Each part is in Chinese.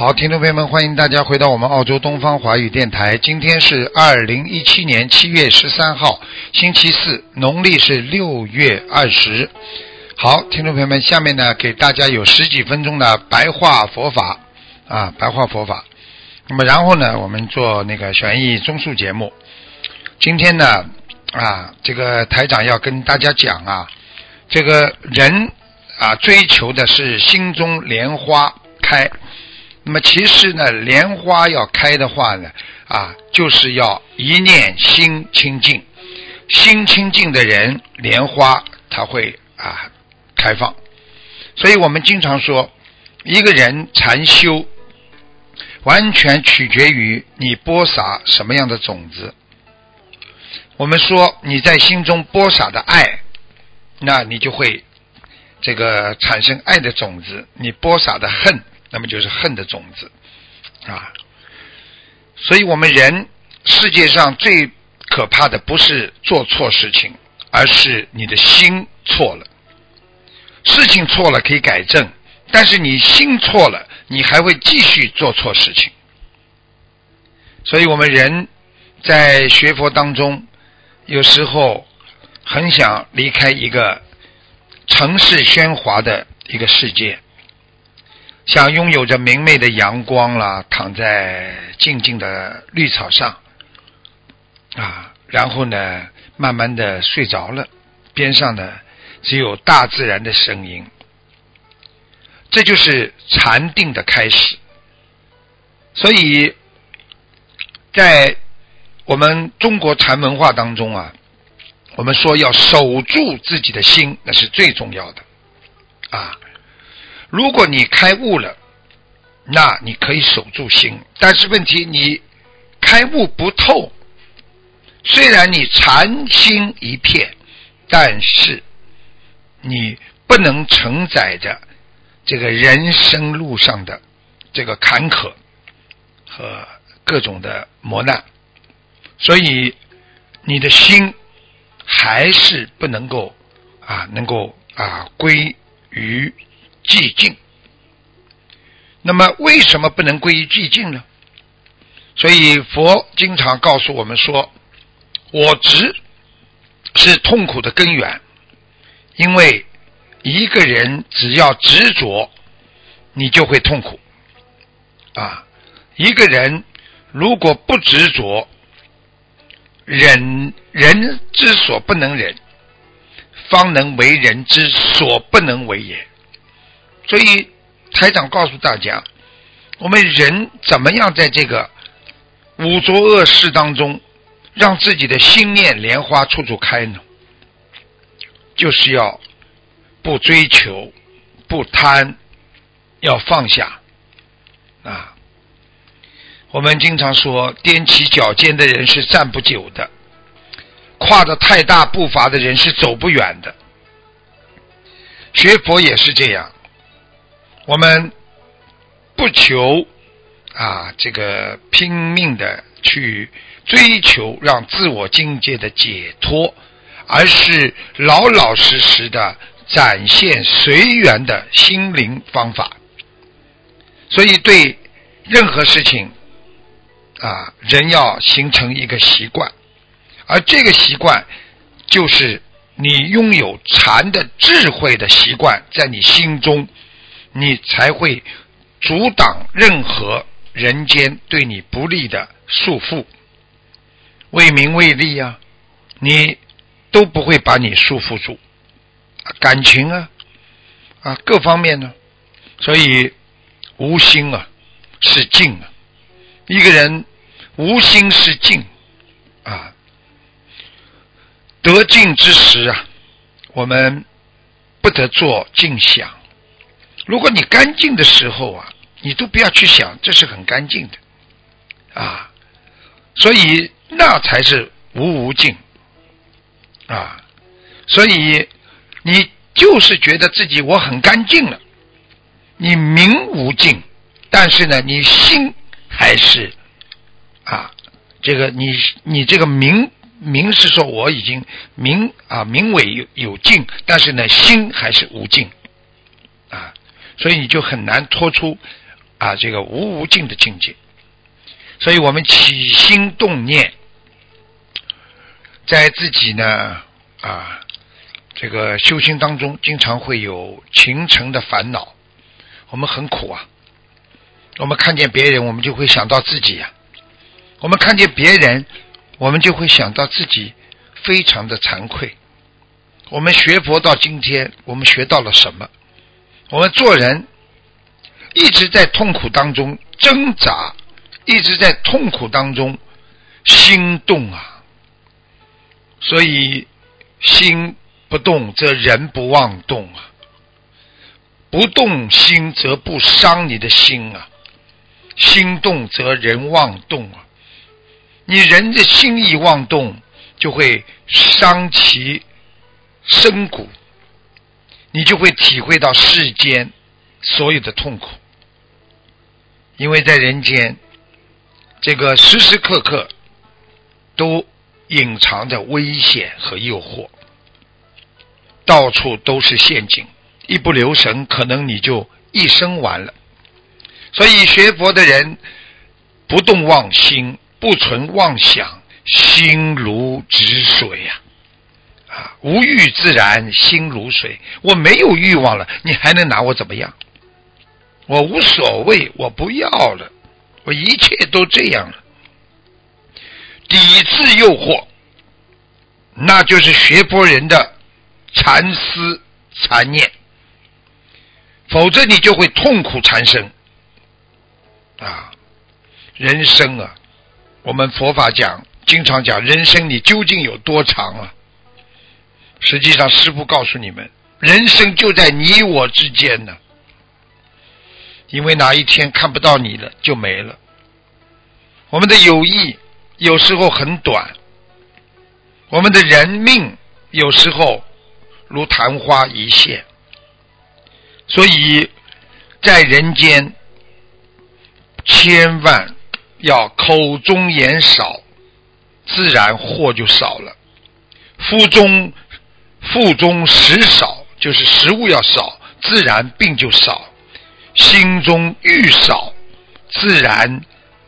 好，听众朋友们，欢迎大家回到我们澳洲东方华语电台。今天是二零一七年七月十三号，星期四，农历是六月二十。好，听众朋友们，下面呢给大家有十几分钟的白话佛法啊，白话佛法。那么然后呢，我们做那个悬疑综述节目。今天呢啊，这个台长要跟大家讲啊，这个人啊追求的是心中莲花开。那么其实呢，莲花要开的话呢，啊，就是要一念心清净，心清净的人，莲花它会啊开放。所以我们经常说，一个人禅修，完全取决于你播撒什么样的种子。我们说你在心中播撒的爱，那你就会这个产生爱的种子；你播撒的恨。那么就是恨的种子啊，所以我们人世界上最可怕的不是做错事情，而是你的心错了。事情错了可以改正，但是你心错了，你还会继续做错事情。所以我们人在学佛当中，有时候很想离开一个城市喧哗的一个世界。想拥有着明媚的阳光啦，躺在静静的绿草上，啊，然后呢，慢慢的睡着了，边上呢只有大自然的声音，这就是禅定的开始。所以，在我们中国禅文化当中啊，我们说要守住自己的心，那是最重要的，啊。如果你开悟了，那你可以守住心。但是问题，你开悟不透，虽然你禅心一片，但是你不能承载着这个人生路上的这个坎坷和各种的磨难，所以你的心还是不能够啊，能够啊归于。寂静，那么为什么不能归于寂静呢？所以佛经常告诉我们说，我执是痛苦的根源，因为一个人只要执着，你就会痛苦啊。一个人如果不执着，忍人之所不能忍，方能为人之所不能为也。所以，台长告诉大家，我们人怎么样在这个五浊恶世当中，让自己的心念莲花处处开呢？就是要不追求，不贪，要放下啊！我们经常说，踮起脚尖的人是站不久的，跨着太大步伐的人是走不远的。学佛也是这样。我们不求啊，这个拼命的去追求让自我境界的解脱，而是老老实实的展现随缘的心灵方法。所以，对任何事情啊，人要形成一个习惯，而这个习惯就是你拥有禅的智慧的习惯，在你心中。你才会阻挡任何人间对你不利的束缚，为名为利啊，你都不会把你束缚住，感情啊啊各方面呢，所以无心啊是静啊，一个人无心是静啊，得静之时啊，我们不得做静想。如果你干净的时候啊，你都不要去想，这是很干净的啊。所以那才是无无尽啊。所以你就是觉得自己我很干净了，你名无尽，但是呢，你心还是啊，这个你你这个名。明是说我已经明啊明为有有尽，但是呢心还是无尽，所以你就很难脱出啊这个无无尽的境界。所以我们起心动念，在自己呢啊这个修心当中，经常会有情尘的烦恼，我们很苦啊。我们看见别人，我们就会想到自己呀。我们看见别人。我们就会想到自己非常的惭愧。我们学佛到今天，我们学到了什么？我们做人一直在痛苦当中挣扎，一直在痛苦当中心动啊！所以心不动则人不妄动啊，不动心则不伤你的心啊，心动则人妄动啊。你人的心意妄动，就会伤其身骨，你就会体会到世间所有的痛苦。因为在人间，这个时时刻刻都隐藏着危险和诱惑，到处都是陷阱，一不留神，可能你就一生完了。所以学佛的人不动妄心。不存妄想，心如止水呀！啊，无欲自然，心如水。我没有欲望了，你还能拿我怎么样？我无所谓，我不要了，我一切都这样了。抵制诱惑，那就是学佛人的禅思禅念，否则你就会痛苦缠身。啊，人生啊！我们佛法讲，经常讲人生你究竟有多长啊？实际上，师父告诉你们，人生就在你我之间呢。因为哪一天看不到你了，就没了。我们的友谊有时候很短，我们的人命有时候如昙花一现。所以在人间，千万。要口中言少，自然祸就少了；腹中腹中食少，就是食物要少，自然病就少；心中欲少，自然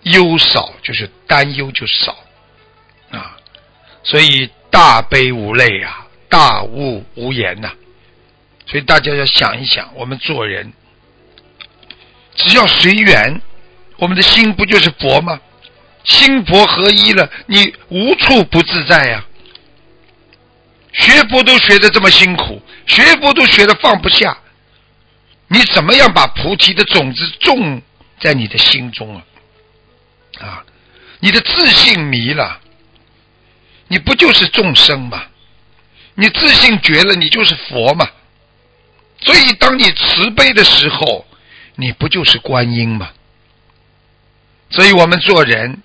忧少，就是担忧就少啊。所以大悲无泪啊，大悟无言呐。所以大家要想一想，我们做人只要随缘。我们的心不就是佛吗？心佛合一了，你无处不自在呀。学佛都学的这么辛苦，学佛都学的放不下，你怎么样把菩提的种子种在你的心中啊？啊，你的自信迷了，你不就是众生吗？你自信绝了，你就是佛嘛。所以，当你慈悲的时候，你不就是观音吗？所以我们做人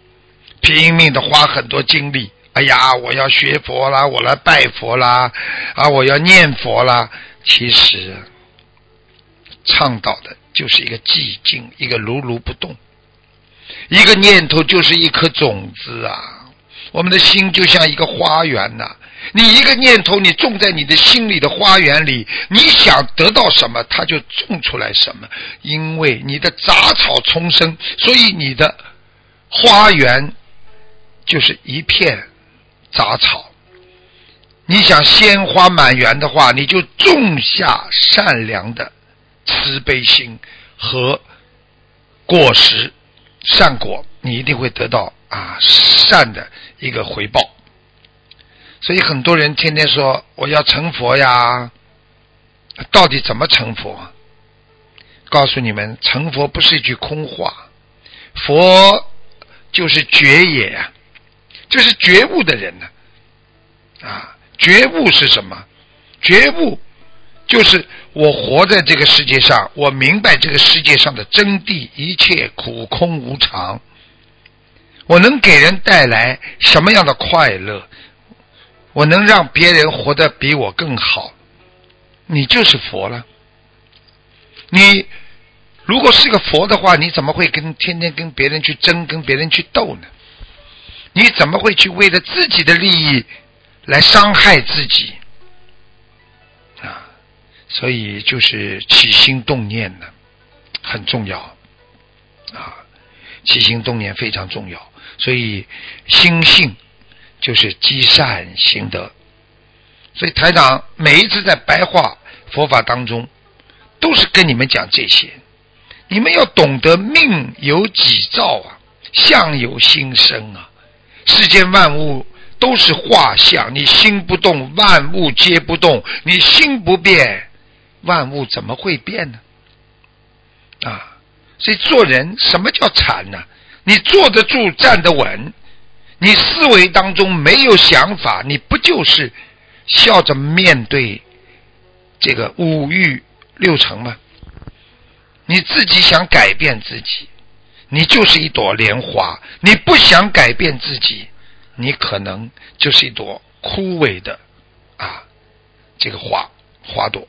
拼命的花很多精力。哎呀，我要学佛啦，我来拜佛啦，啊，我要念佛啦。其实倡导的就是一个寂静，一个如如不动，一个念头就是一颗种子啊。我们的心就像一个花园呐，你一个念头，你种在你的心里的花园里，你想得到什么，它就种出来什么。因为你的杂草丛生，所以你的花园就是一片杂草。你想鲜花满园的话，你就种下善良的慈悲心和果实善果，你一定会得到啊善的。一个回报，所以很多人天天说我要成佛呀，到底怎么成佛？告诉你们，成佛不是一句空话，佛就是觉也呀，就是觉悟的人呢。啊，觉悟是什么？觉悟就是我活在这个世界上，我明白这个世界上的真谛，一切苦空无常。我能给人带来什么样的快乐？我能让别人活得比我更好，你就是佛了。你如果是个佛的话，你怎么会跟天天跟别人去争，跟别人去斗呢？你怎么会去为了自己的利益来伤害自己？啊，所以就是起心动念呢，很重要啊，起心动念非常重要。所以心性就是积善行德。所以台长每一次在白话佛法当中，都是跟你们讲这些。你们要懂得命由己造啊，相由心生啊。世间万物都是画像，你心不动，万物皆不动；你心不变，万物怎么会变呢？啊，所以做人什么叫禅呢？你坐得住，站得稳，你思维当中没有想法，你不就是笑着面对这个五欲六尘吗？你自己想改变自己。你就是一朵莲花，你不想改变自己，你可能就是一朵枯萎的啊这个花花朵。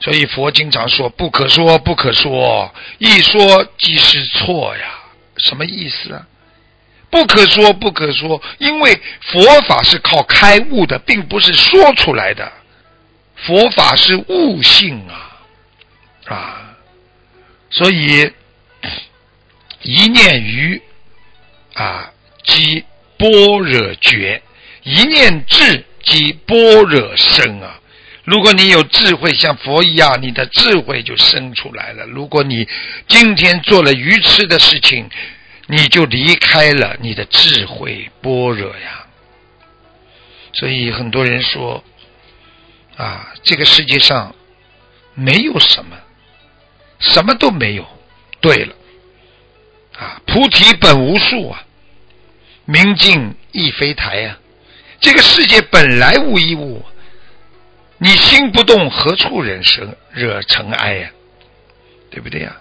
所以佛经常说不可说不可说，一说即是错呀。什么意思啊？不可说不可说，因为佛法是靠开悟的，并不是说出来的。佛法是悟性啊啊，所以。一念愚啊，即般若觉；一念智，即般若生啊。如果你有智慧，像佛一样，你的智慧就生出来了。如果你今天做了愚痴的事情，你就离开了你的智慧般若呀。所以很多人说啊，这个世界上没有什么，什么都没有。对了。啊，菩提本无树啊，明镜亦非台呀。这个世界本来无一物，你心不动，何处人生惹尘埃呀？对不对呀？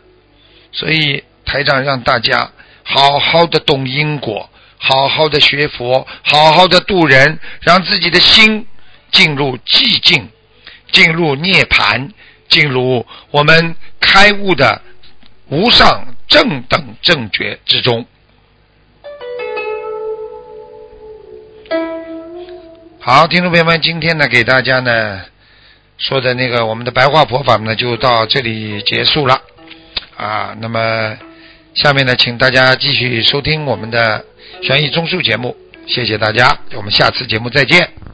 所以台长让大家好好的懂因果，好好的学佛，好好的度人，让自己的心进入寂静，进入涅盘，进入我们开悟的无上。正等正觉之中。好，听众朋友们，今天呢，给大家呢说的那个我们的白话佛法呢，就到这里结束了啊。那么下面呢，请大家继续收听我们的悬疑综述节目，谢谢大家，我们下次节目再见。